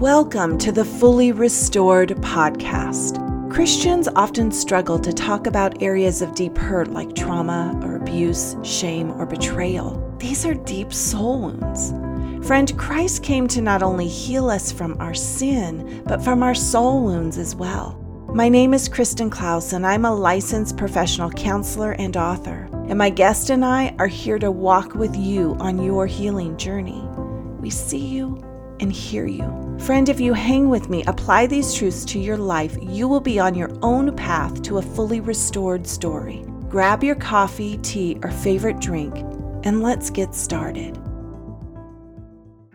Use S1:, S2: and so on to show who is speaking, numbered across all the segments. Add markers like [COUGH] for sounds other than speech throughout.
S1: Welcome to the Fully Restored podcast. Christians often struggle to talk about areas of deep hurt like trauma or abuse, shame, or betrayal. These are deep soul wounds. Friend, Christ came to not only heal us from our sin, but from our soul wounds as well. My name is Kristen Clausen, and I'm a licensed professional counselor and author. And my guest and I are here to walk with you on your healing journey. We see you and hear you. Friend, if you hang with me, apply these truths to your life, you will be on your own path to a fully restored story. Grab your coffee, tea, or favorite drink, and let's get started.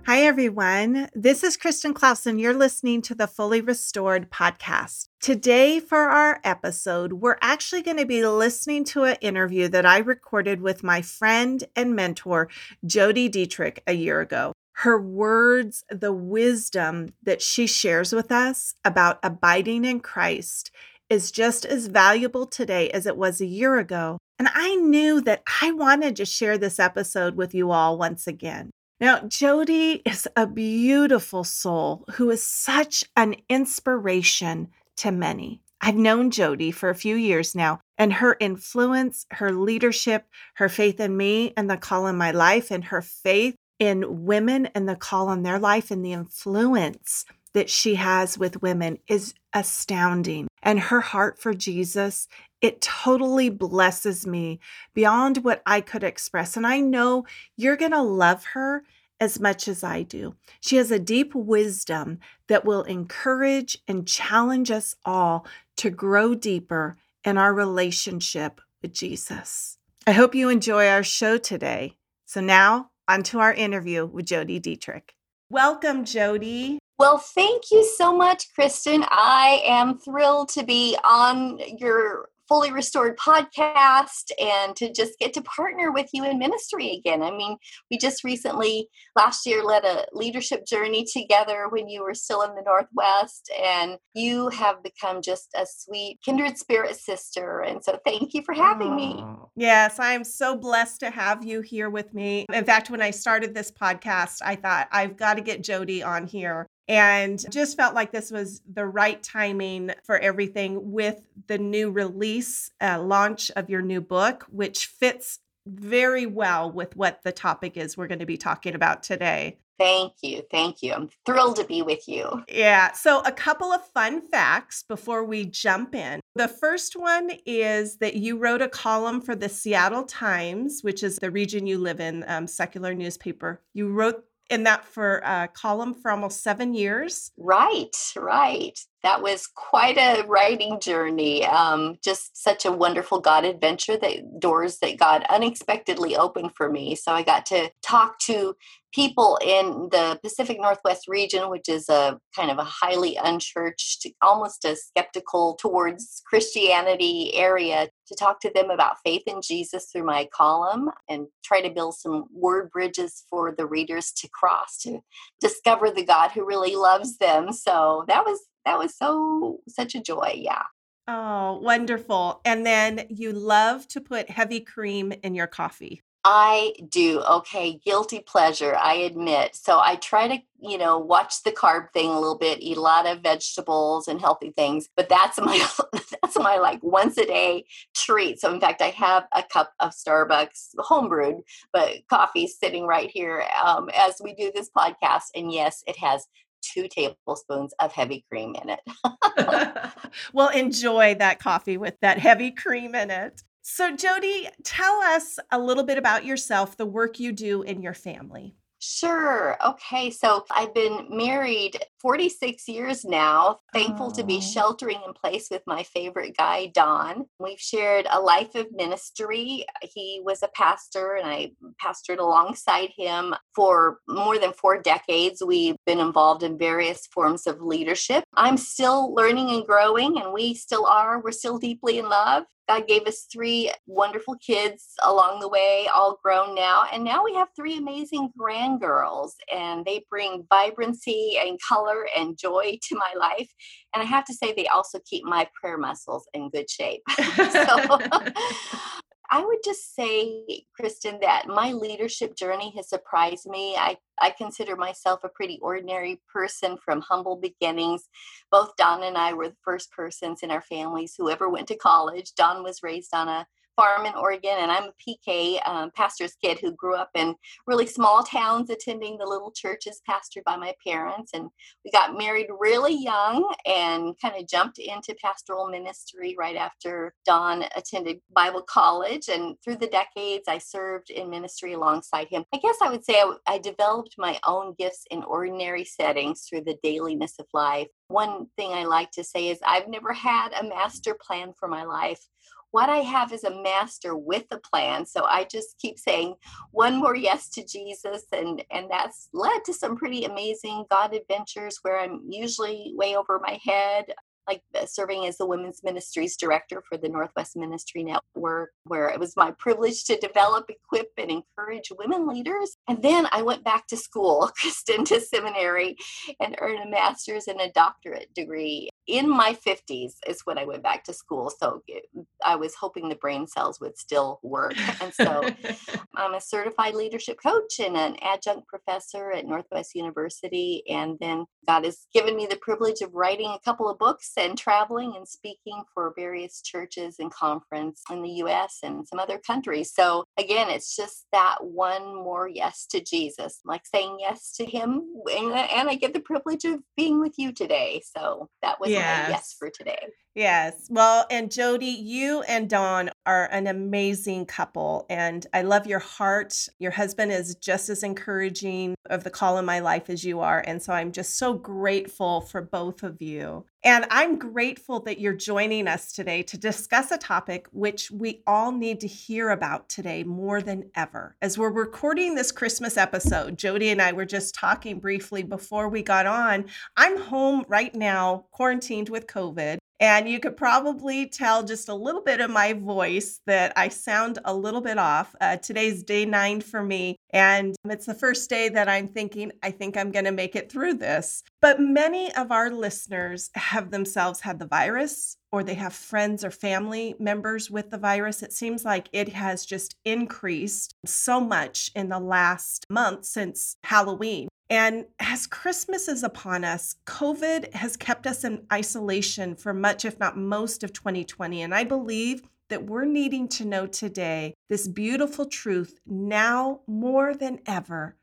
S1: Hi, everyone. This is Kristen Clausen. You're listening to the Fully Restored podcast. Today, for our episode, we're actually going to be listening to an interview that I recorded with my friend and mentor, Jodi Detrick, a year ago. Her words, the wisdom that she shares with us about abiding in Christ is just as valuable today as it was a year ago. And I knew that I wanted to share this episode with you all once again. Now, Jodi is a beautiful soul who is such an inspiration to many. I've known Jodi for a few years now, and her influence, her leadership, her faith in me and the call in my life, and her faith in women and the call on their life and the influence that she has with women is astounding. And her heart for Jesus, it totally blesses me beyond what I could express. And I know you're going to love her as much as I do. She has a deep wisdom that will encourage and challenge us all to grow deeper in our relationship with Jesus. I hope you enjoy our show today. So now, on to our interview with Jodi Detrick. Welcome, Jodi.
S2: Well, thank you so much, Kristen. I am thrilled to be on your Fully Restored podcast and to just get to partner with you in ministry again. I mean, we just recently last year led a leadership journey together when you were still in the Northwest, and you have become just a sweet kindred spirit sister. And so, thank you for having me.
S1: Yes, I am so blessed to have you here with me. In fact, when I started this podcast, I thought I've got to get jodi on here and just felt like this was the right timing for everything with the new release uh, launch of your new book which fits very well with what the topic is we're going to be talking about today
S2: Thank you. Thank you. I'm thrilled to be with you.
S1: Yeah. So, a couple of fun facts before we jump in. The first one is that you wrote a column for the Seattle Times, which is the region you live in, um, secular newspaper. You wrote in that for a column for almost seven years.
S2: Right, right. That was quite a writing journey. Um, just such a wonderful God adventure that doors that God unexpectedly opened for me. So I got to talk to people in the Pacific Northwest region, which is a kind of a highly unchurched, almost a skeptical towards Christianity area, to talk to them about faith in Jesus through my column and try to build some word bridges for the readers to cross to discover the God who really loves them. So that was that was so such a joy. Yeah.
S1: Oh, wonderful. And then you love to put heavy cream in your coffee.
S2: I do. Okay, guilty pleasure, I admit. So I try to, you know, watch the carb thing a little bit, eat a lot of vegetables and healthy things, but that's [LAUGHS] my that's my like once a day treat. So in fact, I have a cup of Starbucks homebrewed, but coffee sitting right here um, as we do this podcast and yes, it has two tablespoons of heavy cream in it. [LAUGHS]
S1: well, enjoy that coffee with that heavy cream in it. So, Jodi, tell us a little bit about yourself, the work you do in your family.
S2: Sure. Okay. So I've been married 46 years now. Thankful to be sheltering in place with my favorite guy, Don. We've shared a life of ministry. He was a pastor, and I pastored alongside him for more than four decades. We've been involved in various forms of leadership. I'm still learning and growing, and we still are. We're still deeply in love. God gave us three wonderful kids along the way, all grown now. And now we have three amazing grandgirls, and they bring vibrancy and color and joy to my life. And I have to say, they also keep my prayer muscles in good shape. [LAUGHS] so [LAUGHS] I would just say, Kristen, that my leadership journey has surprised me. I, I consider myself a pretty ordinary person from humble beginnings. Both Don and I were the first persons in our families who ever went to college. Don was raised on a farm in Oregon, and I'm a PK um, pastor's kid who grew up in really small towns, attending the little churches pastored by my parents. And we got married really young and kind of jumped into pastoral ministry right after Don attended Bible college. And through the decades, I served in ministry alongside him. I guess I would say I, I developed my own gifts in ordinary settings through the dailiness of life. One thing I like to say is I've never had a master plan for my life what I have is a master with a plan. So I just keep saying one more yes to Jesus, and and that's led to some pretty amazing God adventures where I'm usually way over my head like uh, serving as the women's ministries director for the Northwest Ministry Network, where it was my privilege to develop, equip, and encourage women leaders. And then I went back to school, [LAUGHS] Kristen, to seminary, and earned a master's and a doctorate degree. In my 50s is when I went back to school. So I was hoping the brain cells would still work. And so [LAUGHS] I'm a certified leadership coach and an adjunct professor at Northwest University. And then God has given me the privilege of writing a couple of books and traveling and speaking for various churches and conference in the US and some other countries. So again, it's just that one more yes to Jesus, like saying yes to him. And, and I get the privilege of being with you today. So that was yes. my yes for today.
S1: Yes. Well, and Jodi, you and Don are an amazing couple. And I love your heart. Your husband is just as encouraging of the call in my life as you are. And so I'm just so grateful for both of you. And I'm grateful that you're joining us today to discuss a topic which we all need to hear about today more than ever. As we're recording this Christmas episode, Jodi and I were just talking briefly before we got on. I'm home right now, quarantined with COVID. And you could probably tell just a little bit of my voice that I sound a little bit off. Uh, today's day nine for me. And it's the first day that I'm thinking, I think I'm going to make it through this. But many of our listeners have themselves had the virus or they have friends or family members with the virus. It seems like it has just increased so much in the last month since Halloween. And as Christmas is upon us, COVID has kept us in isolation for much, if not most, of 2020. And I believe that we're needing to know today this beautiful truth now more than ever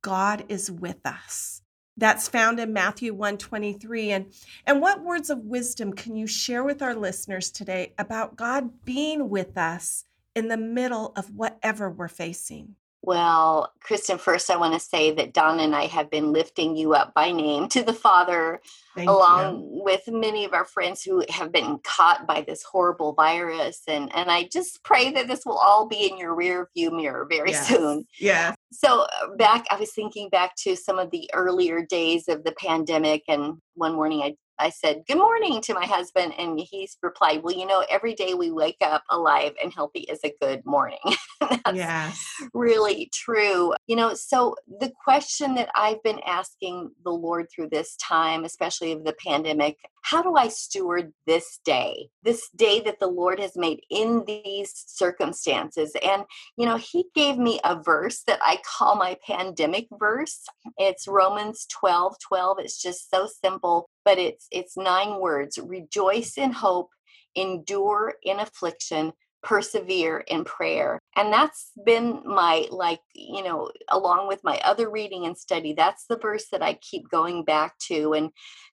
S1: God is with us. That's found in Matthew 123. And, and what words of wisdom can you share with our listeners today about God being with us in the middle of whatever we're facing?
S2: Well, Kristen, first I want to say that Don and I have been lifting you up by name to the Father, Thank along you. with many of our friends who have been caught by this horrible virus. And, and I just pray that this will all be in your rear view mirror very yes. soon.
S1: Yeah.
S2: So, uh, back, I was thinking back to some of the earlier days of the pandemic. And one morning I I said, Good morning to my husband. And he's replied, Well, you know, every day we wake up alive and healthy is a good morning. [LAUGHS] That's yes. really true. You know, so the question that I've been asking the Lord through this time, especially of the pandemic, how do I steward this day, this day that the Lord has made in these circumstances? And, you know, He gave me a verse that I call my pandemic verse. It's Romans 12 12. It's just so simple but it's it's nine words rejoice in hope endure in affliction persevere in prayer and that's been my like you know along with my other reading and study that's the verse that i keep going back to and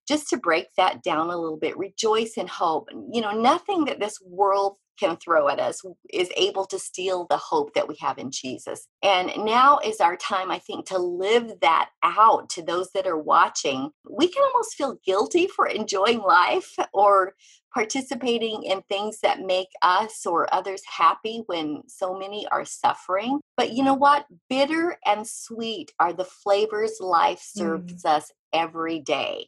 S2: just to break that down a little bit rejoice in hope you know nothing that this world can throw at us is able to steal the hope that we have in Jesus. And now is our time, I think, to live that out to those that are watching. We can almost feel guilty for enjoying life or participating in things that make us or others happy when so many are suffering. But you know what? Bitter and sweet are the flavors life serves mm. us every day.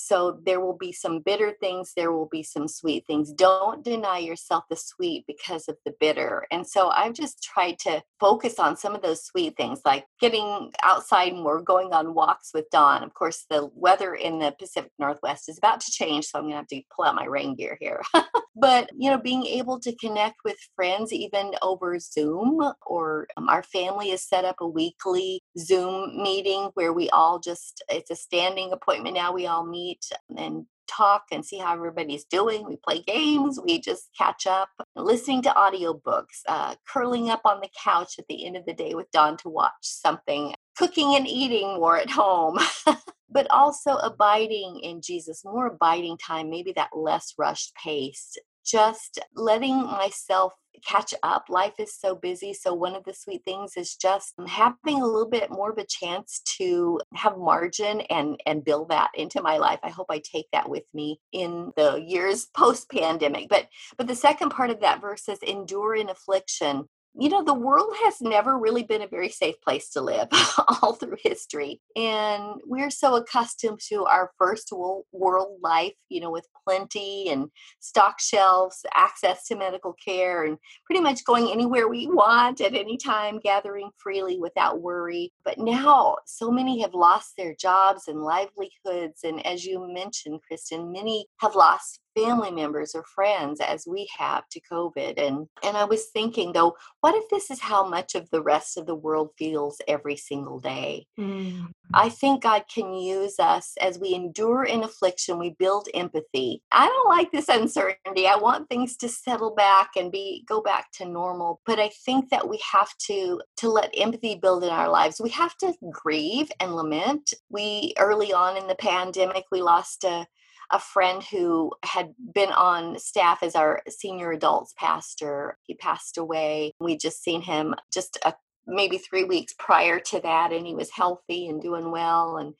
S2: So there will be some bitter things, there will be some sweet things. Don't deny yourself the sweet because of the bitter. And so I've just tried to focus on some of those sweet things, like getting outside more, going on walks with Don. Of course, the weather in the Pacific Northwest is about to change, so I'm going to have to pull out my rain gear here. [LAUGHS] but you know being able to connect with friends even over zoom or um, our family has set up a weekly zoom meeting where we all just it's a standing appointment now we all meet and talk and see how everybody's doing. We play games, we just catch up, listening to audiobooks, uh, curling up on the couch at the end of the day with Don to watch something, cooking and eating more at home. [LAUGHS] but also abiding in Jesus, more abiding time, maybe that less rushed pace, just letting myself catch up. Life is so busy. So, one of the sweet things is just having a little bit more of a chance to have margin and, and build that into my life. I hope I take that with me in the years [LAUGHS] post pandemic. But, but the second part of that verse says, endure in affliction you know, the world has never really been a very safe place to live [LAUGHS] all through history. And we're so accustomed to our first world life, you know, with plenty and stock shelves, access to medical care, and pretty much going anywhere we want at any time, gathering freely without worry. But now, so many have lost their jobs and livelihoods. And as you mentioned, Kristen, many have lost family members or friends as we have to COVID. And and I was thinking though, what if this is how much of the rest of the world feels every single day? Mm. I think God can use us as we endure in affliction, we build empathy. I don't like this uncertainty. I want things to settle back and be go back to normal. But I think that we have to to let empathy build in our lives. We have to grieve and lament. We early on in the pandemic, we lost a a friend who had been on staff as our senior adults pastor. He passed away. We just seen him just a, maybe three weeks prior to that, and he was healthy and doing well. And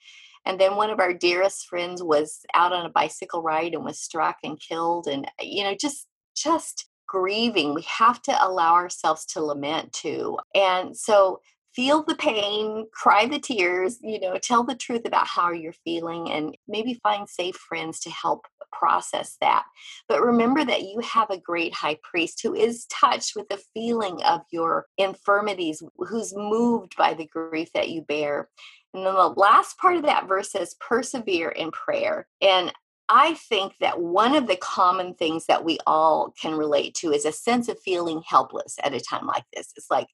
S2: and then one of our dearest friends was out on a bicycle ride and was struck and killed. And you know, just just grieving. We have to allow ourselves to lament too. And so feel the pain, cry the tears, you know, tell the truth about how you're feeling and maybe find safe friends to help process that. But remember that you have a great high priest who is touched with the feeling of your infirmities, who's moved by the grief that you bear. And then the last part of that verse says, persevere in prayer. And I think that one of the common things that we all can relate to is a sense of feeling helpless at a time like this. It's like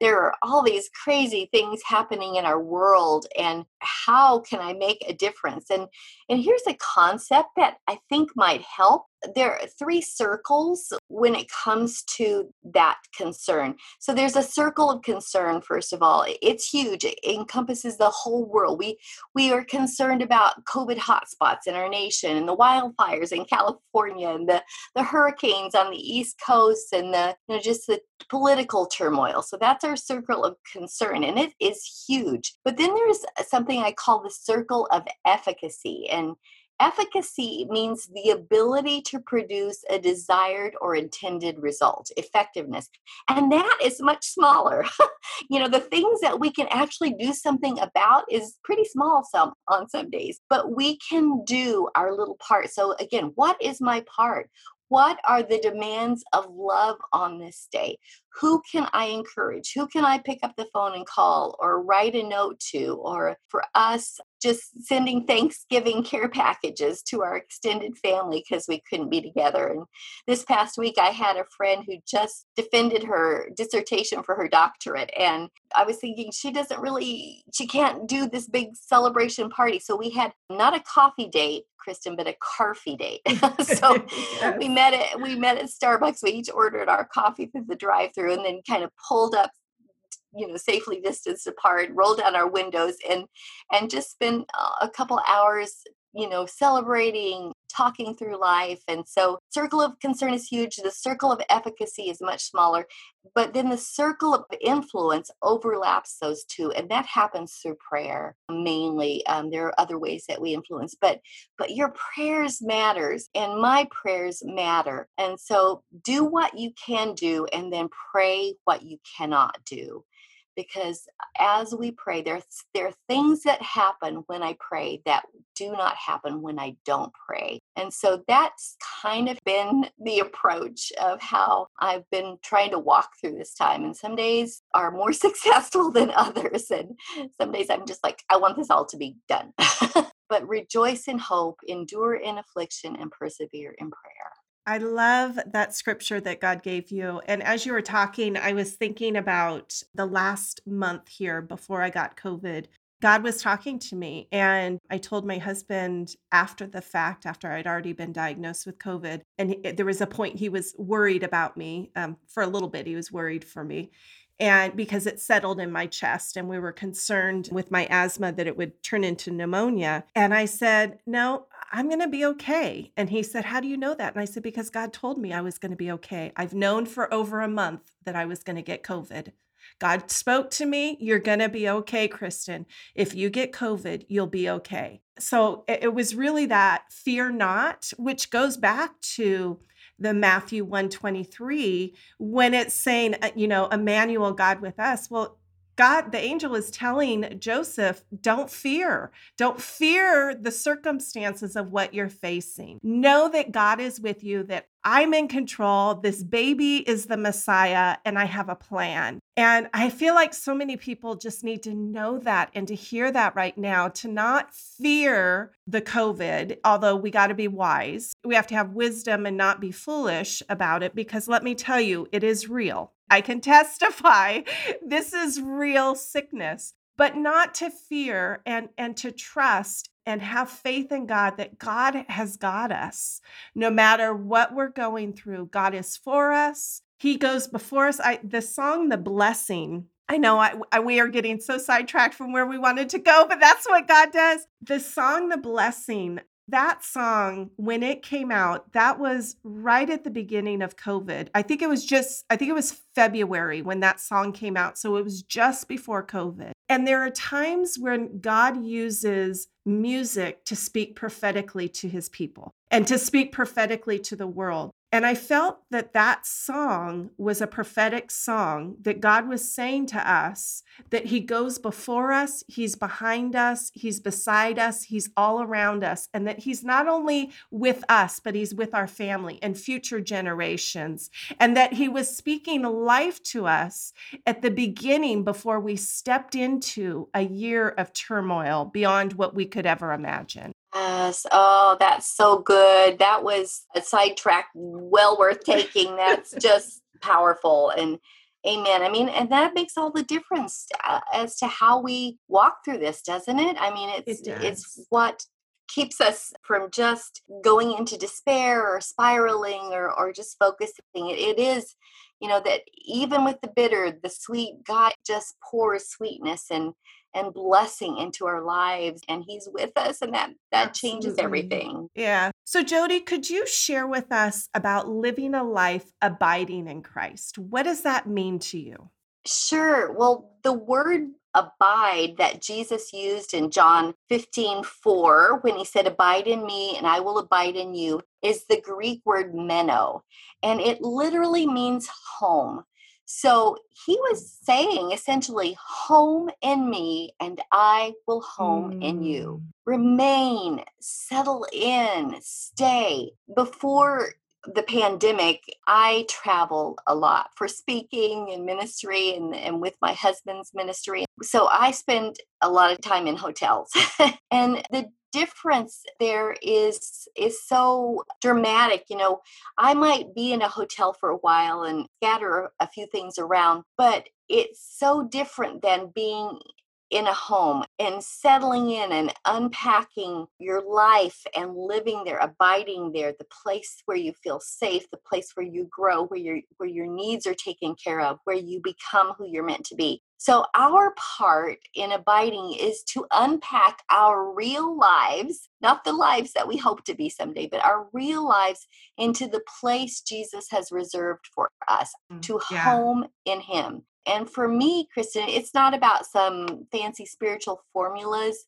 S2: there are all these crazy things happening in our world and how can I make a difference? And and here's a concept that I think might help there are three circles when it comes to that concern. So there's a circle of concern first of all. It's huge. It encompasses the whole world. We we are concerned about COVID hotspots in our nation and the wildfires in California and the the hurricanes on the East Coast and the you know just the political turmoil. So that's our circle of concern and it is huge. But then there's something I call the circle of efficacy and Efficacy means the ability to produce a desired or intended result, effectiveness. And that is much smaller. [LAUGHS] you know, the things that we can actually do something about is pretty small some on some days, but we can do our little part. So again, what is my part? What are the demands of love on this day? Who can I encourage? Who can I pick up the phone and call or write a note to? Or for us, just sending Thanksgiving care packages to our extended family because we couldn't be together. And this past week, I had a friend who just defended her dissertation for her doctorate. And I was thinking, she doesn't really, she can't do this big celebration party. So we had not a coffee date, Kristen, but a coffee date. [LAUGHS] so [LAUGHS] yes. we met at we met at Starbucks. We each ordered our coffee through the drive-through, and then kind of pulled up you know safely distanced apart roll down our windows and and just spend a couple hours you know celebrating talking through life and so circle of concern is huge the circle of efficacy is much smaller but then the circle of influence overlaps those two and that happens through prayer mainly um, there are other ways that we influence but but your prayers matters and my prayers matter and so do what you can do and then pray what you cannot do because uh, as we pray there there are things that happen when I pray that do not happen when I don't pray. And so that's kind of been the approach of how I've been trying to walk through this time and some days are more [LAUGHS] successful than others and some days I'm just like I want this all to be done. [LAUGHS] but rejoice in hope, endure in affliction and persevere in prayer.
S1: I love that scripture that God gave you. And as you were talking, I was thinking about the last month here before I got COVID. God was talking to me, and I told my husband after the fact, after I'd already been diagnosed with COVID, and there was a point he was worried about me um, for a little bit. He was worried for me and because it settled in my chest and we were concerned with my asthma that it would turn into pneumonia and i said no i'm going to be okay and he said how do you know that and i said because god told me i was going to be okay i've known for over a month that i was going to get covid God spoke to me, you're going to be okay, Kristen. If you get COVID, you'll be okay. So it, was really that fear not, which goes back to the Matthew 123 when it's saying, uh, you know, Emmanuel, God with us. Well, God, the angel is telling Joseph, don't fear. Don't fear the circumstances of what you're facing. Know that God is with you, that I'm in control. This baby is the Messiah, and I have a plan. And I feel like so many people just need to know that and to hear that right now, to not fear the COVID, although we got to be wise. We have to have wisdom and not be foolish about it because let me tell you, it is real. I can [LAUGHS] testify this is real sickness, but not to fear and, and to trust and have faith in God that God has got us. No matter what we're going through, God is for us. He goes before us. I the song The Blessing I know I, I, we are getting so sidetracked from where we wanted to go, but that's what God does. The song, The Blessing, that song when it came out that was right at the beginning of covid i think it was just i think it was february when that song came out so it was just before covid and there are times when god uses music to speak prophetically to his people and to speak prophetically to the world and I felt that that song was a prophetic song that God was saying to us that He goes before us, He's behind us, He's beside us, He's all around us, and that He's not only with us, but He's with our family and future generations. And that He was speaking life to us at the beginning before we stepped into a year of turmoil beyond what we could ever imagine.
S2: Yes. Oh, that's so good. That was a sidetrack well worth taking. That's just powerful. And amen. I mean, and that makes all the difference uh, as to how we walk through this, doesn't it? I mean, it's it it's what keeps us from just going into despair or spiraling or, or just focusing. It, it is, you know, that even with the bitter, the sweet, God just pours sweetness and and blessing into our lives and he's with us and that that Absolutely. changes everything.
S1: Yeah. So jodi could you share with us about living a life abiding in christ? What does that mean to you?
S2: Sure. Well the word abide that jesus used in john 15 4 when he said abide in me and i will abide in you is the greek word meno and it literally means home so he was saying essentially, home in me and I will home mm. in you. Mm. Remain, settle in, stay. Before the pandemic, I traveled a lot for speaking and ministry and, and with my husband's ministry. So I spend a lot of time in hotels. [LAUGHS] and the difference there is is so dramatic you know i might be in a hotel for a while and scatter a few things around but it's so different than being in a home and settling in and unpacking your life and living there abiding there the place where you feel safe the place where you grow where your where your needs are taken care of where you become who you're meant to be so our part in abiding is to unpack our real lives not the lives that we hope to be someday but our real lives into the place jesus has reserved for us mm, to yeah. home in him and for me, Kristen, it's not about some fancy spiritual formulas.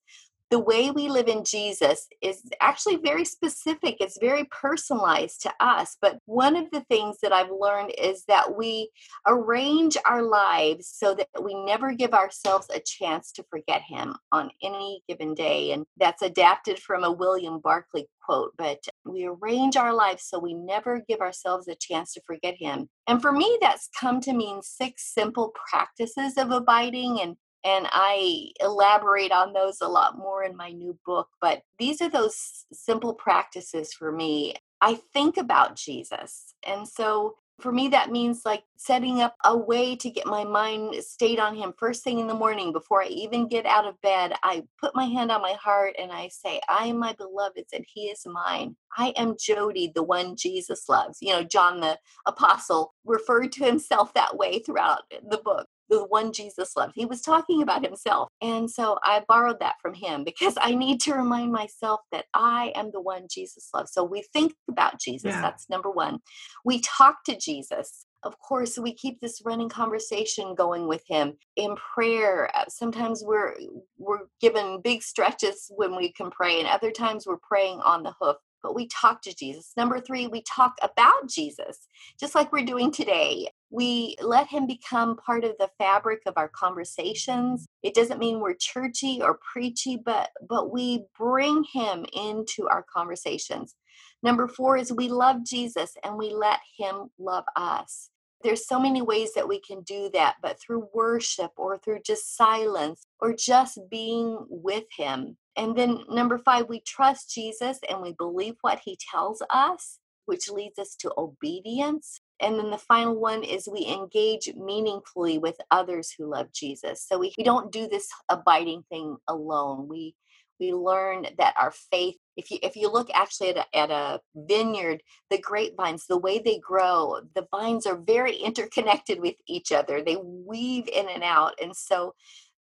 S2: The way we live in Jesus is actually very specific. It's very personalized to us. But one of the things that I've learned is that we arrange our lives so that we never give ourselves a chance to forget Him on any given day. And that's adapted from a William Barclay quote, but we arrange our lives so we never give ourselves a chance to forget Him. And for me, that's come to mean six simple practices of abiding. And and I elaborate on those a lot more in my new book. But these are those simple practices for me I think about Jesus. And so for me, that means like setting up a way to get my mind stayed on Him first thing in the morning before I even get out of bed. I put my hand on my heart and I say, I am my beloved's and He is mine. I am Jodi, the one Jesus loves. You know, John the Apostle referred to himself that way throughout the book the one Jesus loved. He was talking about himself. And so I borrowed that from him [LAUGHS] because I need to remind myself that I am the one Jesus loves. So we think about Jesus. Yeah. That's number one. We talk to Jesus. Of course, we keep this running conversation going with him in prayer. Uh, sometimes we're we're given big stretches when we can pray, and other times we're praying on the hoof but we talk to Jesus. Number three, we talk about Jesus, just like we're doing today. We let him become part of the fabric of our conversations. It doesn't mean we're churchy or preachy, but but we bring him into our conversations. Number four is we love Jesus and we let him love us. There's so many ways that we can do that, but through worship or through just silence or just being with him and then number five, we trust Jesus and we believe what he tells us, which leads us to obedience. And then the final one is we engage meaningfully with others who love Jesus. So we, we don't do this abiding thing alone. We we learn that our faith if you if you look actually at a, at a vineyard the grapevines the way they grow the vines are very [LAUGHS] interconnected with each other they weave in and out and so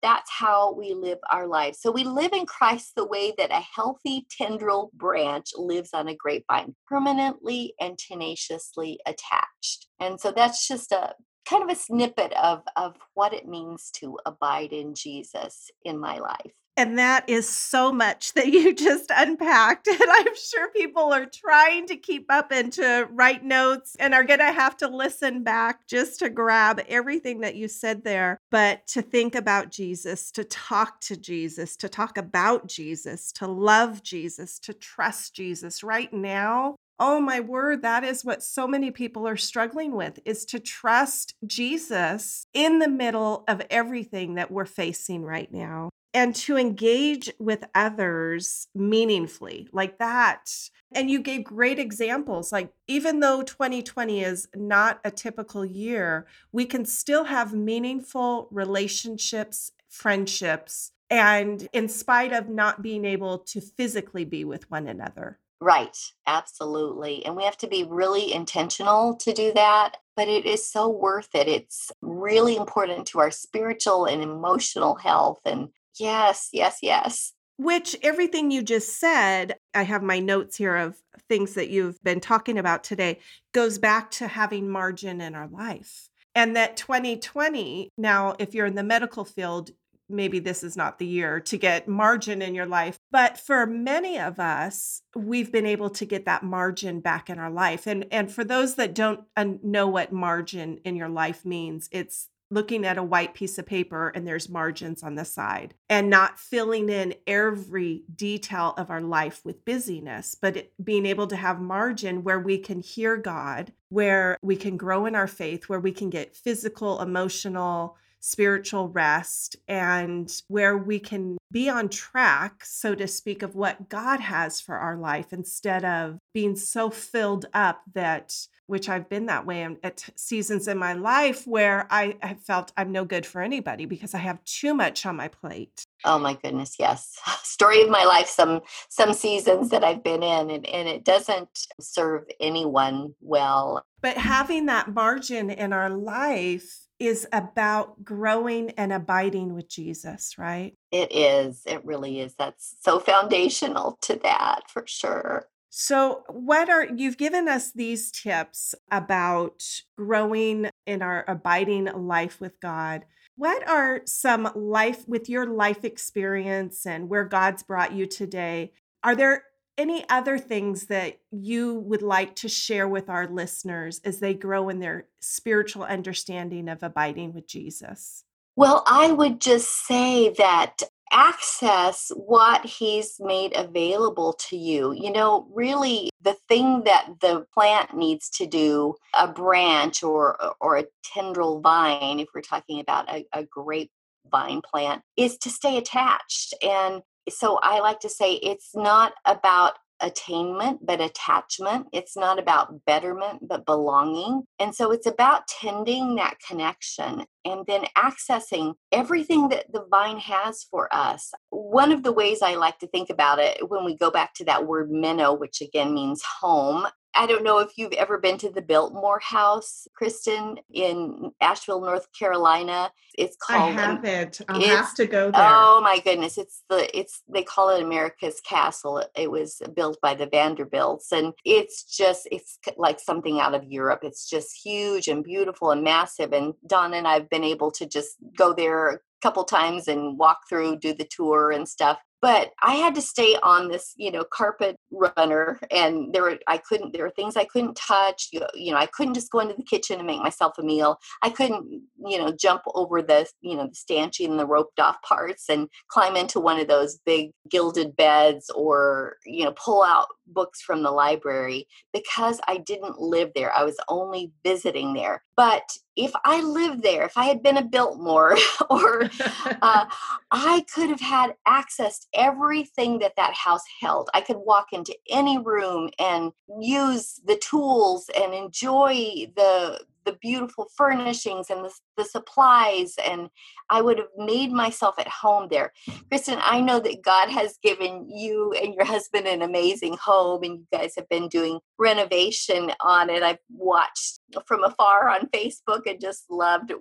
S2: that's how we live our lives. So we live in Christ the way that a healthy tendril branch lives on a grapevine, permanently and tenaciously attached. And so that's just a kind of a snippet of, of what it means to abide in Jesus in my life.
S1: And that is so much that you [LAUGHS] just unpacked. And I'm sure people are trying to keep up and to write notes and are going to have to listen back just to grab everything that you said there. But to think about Jesus, to talk to Jesus, to talk about Jesus, to love Jesus, to trust Jesus right now. Oh my word, that is what so many people are struggling with is to trust Jesus in the middle of everything that we're facing right now and to engage with others meaningfully like that. And you gave great examples. Like, even though 2020 is not a typical year, we can still have meaningful relationships, friendships, and in spite of not being able to physically be with one another.
S2: Right, absolutely. And we have to be really intentional to do that, but it is so worth it. It's really important to our spiritual and emotional health and Yes, yes, yes.
S1: Which everything you just said, I have my notes here of things that you've been talking about today, goes back to having margin in our life. And that 2020, now, if you're in the medical field, maybe this is not the year to get margin in your life. But for many of us, we've been able to get that margin back in our life. And and for those that don't know what margin in your life means, it's looking at a white piece of paper and there's margins on the side and not filling in every detail of our life with busyness, but it, being able to have margin where we can hear God, where we can grow in our faith, where we can get physical, emotional, spiritual rest, and where we can be on track, so to speak, of what God has for our life instead of being so filled up that which I've been that way at seasons in my life where I have felt I'm no good for anybody because I have too much on my plate.
S2: Oh my goodness, yes. [LAUGHS] Story of my life some some seasons that I've been in and, and it doesn't serve anyone well.
S1: But having that margin in our life is about growing and abiding with Jesus, right?
S2: It is. It really is. That's so foundational to that for sure.
S1: So, what are you've given us these tips about growing in our abiding life with God? What are some life with your life experience and where God's brought you today? Are there any other things that you would like to share with our listeners as they grow in their spiritual understanding of abiding with Jesus?
S2: Well, I would just say that access what he's made available to you. You know, really the thing that the plant needs to do, a branch or or a tendril vine, if we're talking about a, a grapevine plant, is to stay attached. And so I like to say it's not about attainment, but attachment. It's not about betterment, but belonging. And so it's about tending that connection and then accessing everything that the vine has for us. One of the ways I like to think about it when we go back to that word meno, which again means home, I don't know if you've ever been to the Biltmore House, Kristen, in Asheville, North Carolina. It's called.
S1: I haven't. I'll have to go there.
S2: Oh my goodness! It's the it's they call it America's Castle. It, was built by the Vanderbilts, and it's just it's like something out of Europe. It's just huge and beautiful and massive. And Don and I've been able to just go there a couple times and walk through, do the tour and stuff but i had to stay on this you know carpet runner and there were i couldn't there were things i couldn't touch you, you know i couldn't just go into the kitchen and make myself a meal. I couldn't you know jump over the you know the stanchion and the roped off parts and climb into one of those big gilded beds or you know pull out books from the library because i didn't live there. I was only visiting there. But if I lived there, if I had been a Biltmore, [LAUGHS] or [LAUGHS] uh, I could have had access to everything that that house held. I could walk into any room and use the tools and enjoy the the beautiful furnishings and the, the supplies and i would have made myself at home there. Kristen i know that god has given you and your husband an amazing home and you guys have been doing renovation on it. I've watched from afar on facebook and just loved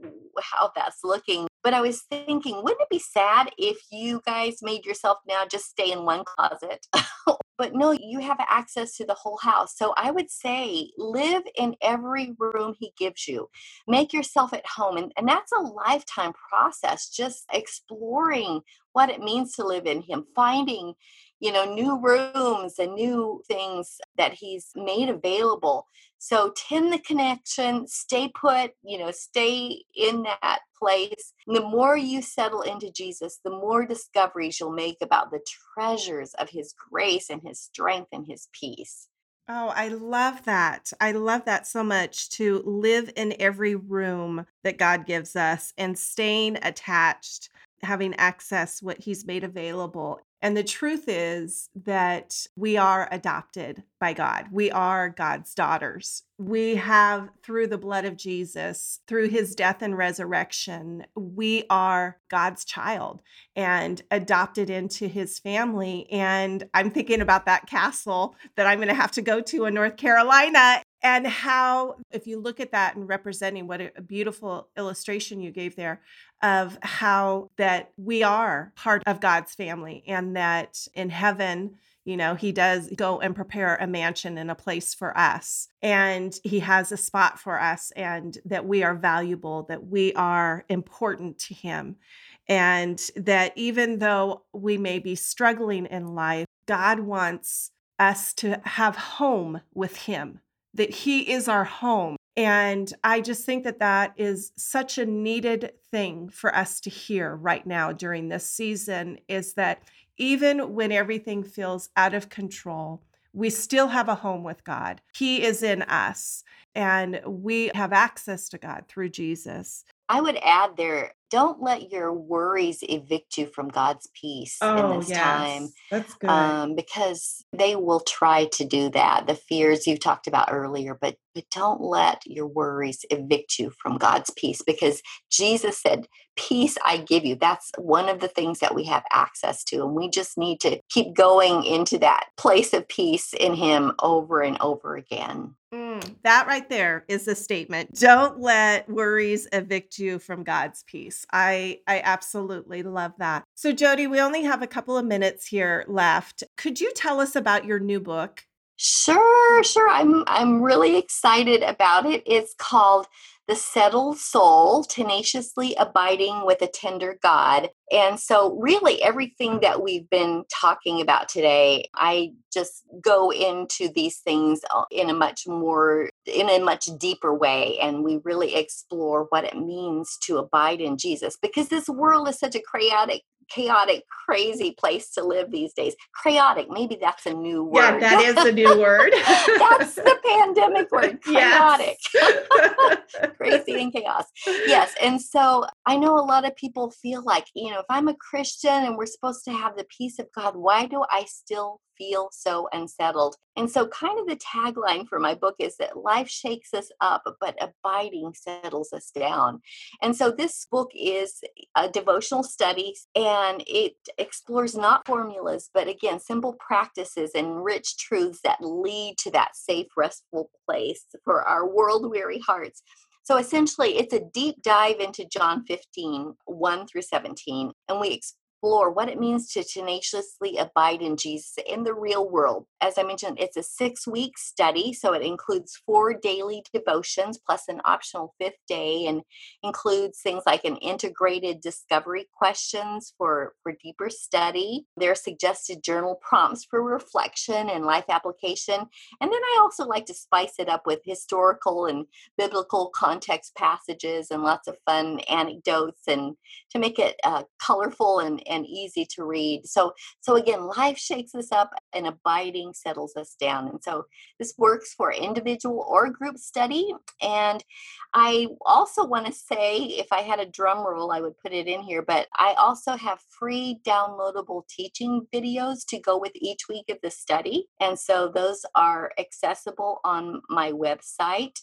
S2: how that's looking. But I was thinking, wouldn't it be sad if you guys made yourself now just stay in one closet? [LAUGHS] but no, you have access to the whole house. So I would say live in every room he gives you. Make yourself at home. And, and that's a lifetime process, just exploring what it means to live in him, finding you know new rooms and new things that he's made available. So tend the connection stay put you know stay in that place. The more you settle into jesus the more discoveries you'll make about the treasures of his grace and his strength and his peace.
S1: Oh, I love that. I love that so much to live in every room that God gives us and staying attached, having access what he's made available and the truth is that we are adopted by God. We are God's daughters. We have, through the blood of Jesus, through his death and resurrection, we are God's child and adopted into his family. And I'm thinking about that castle that I'm going to have to go to in North Carolina and how if you look at that and representing what a beautiful illustration you gave there of how that we are part of God's family and that in heaven you know he does go and prepare a mansion and a place for us and he has a spot for us and that we are valuable that we are important to him and that even though we may be struggling in life god wants us to have home with him that He is our home. And I just think that that is such a needed thing for us to hear right now during this season is that even when everything feels out of control, we still have a home with God. He is in us, and we have access to God through Jesus.
S2: I would add there don't let your worries evict you from God's peace oh, in this yes. time.
S1: That's good. Um,
S2: because they will try to do that. The fears you talked about earlier, but but don't let your worries evict you from God's peace because Jesus said, Peace I give you. That's one of the things that we have access to. And we just need to keep going into that place of peace in Him over and over again.
S1: Mm, that right there is a statement. Don't let worries evict you from God's peace. I I absolutely love that. So Jodi, we only have a couple of minutes here left. Could you tell us about your new book?
S2: Sure, sure. I'm I'm really excited about it. It's called The Settled Soul, Tenaciously Abiding with a Tender God. And so really everything that we've been talking about today, I just go into these things uh, in a much more in a much deeper way and we really explore what it means to abide in Jesus because this world is such a chaotic chaotic, crazy place to live these days. Chaotic, maybe that's a new word.
S1: Yeah, that is a new word. [LAUGHS]
S2: that's the pandemic word. [LAUGHS] Chaotic. [LAUGHS] crazy and chaos. Yes. And so I know a lot of people feel like, you know, if I'm a Christian and we're supposed to have the peace of God, why do I still feel so unsettled. And so, kind of the tagline for my book is that life shakes us up, but abiding settles us down. And so, this book is a devotional study and it explores not formulas, but again, simple practices and rich truths that lead to that safe, restful place for our world weary hearts. So essentially, it's a deep dive into John 15, 1 through 17, and we explore what it means to tenaciously abide in Jesus in the real world. As I mentioned, it's a six week study, so it includes four daily devotions plus an optional fifth day and includes things like an integrated discovery questions for, for deeper study. There are suggested journal prompts for reflection and life application. And then I also like to spice it up with historical and biblical context passages and lots of fun anecdotes and to make it uh, colorful and and easy to read. So so again, life shakes us up and abiding settles us down. And so this works for individual or group study. And I also want to say, if I had a drum roll, I would put it in here, but I also have free downloadable teaching videos to go with each week of the study. And so those are accessible on my website,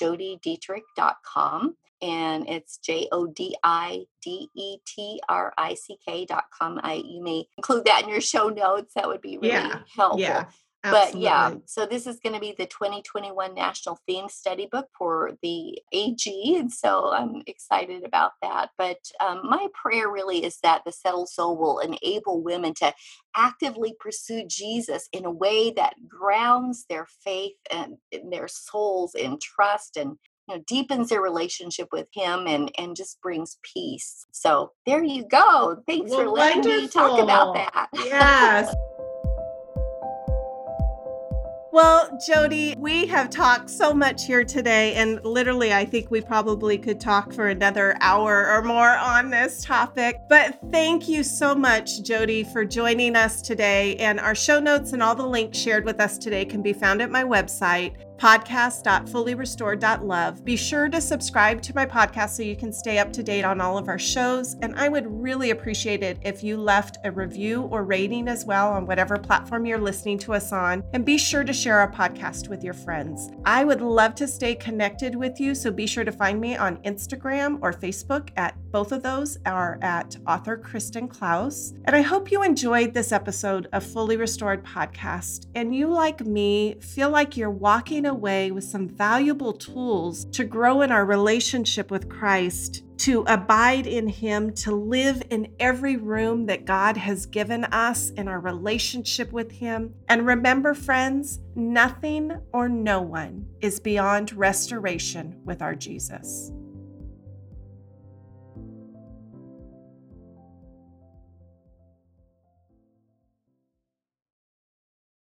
S2: jodidetrick.com and it's J O D I D E T R I C K dot com. I you may include that in your show notes. That would be really yeah. helpful. Yeah. Absolutely. But yeah, so this is going to be the 2021 National Theme Study Book for the AG. And so I'm excited about that. But um, my prayer really is that the Settled Soul will enable women to actively pursue Jesus in a way that grounds their faith and their souls in trust and you know, deepens their relationship with him and and just brings peace. So there you go. Thanks well, for letting wonderful. me talk about that.
S1: Yes. [LAUGHS] Well, Jodi, we have talked so much here today, and literally, I think we probably could talk for another hour or more on this topic. But thank you so much, Jodi, for joining us today. And our show notes and all the links shared with us today can be found at my website, podcast.fullyrestored.love. Be sure to subscribe to my podcast so you can stay up to date on all of our shows. And I would really appreciate it if you left a review or rating as well on whatever platform you're listening to us on. And be sure to share our podcast with your friends. I would love to stay connected with you, so be sure to find me on Instagram or Facebook at both of those are at author Kristen Clausen. And I hope you enjoyed this episode of Fully Restored Podcast. And you, like me, feel like you're walking away with some valuable tools to grow in our relationship with Christ, to abide in Him, to live in every room that God has given us in our relationship with Him. And remember, friends, nothing or no one is beyond restoration with our Jesus.